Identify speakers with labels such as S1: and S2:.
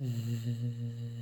S1: Mm-hmm.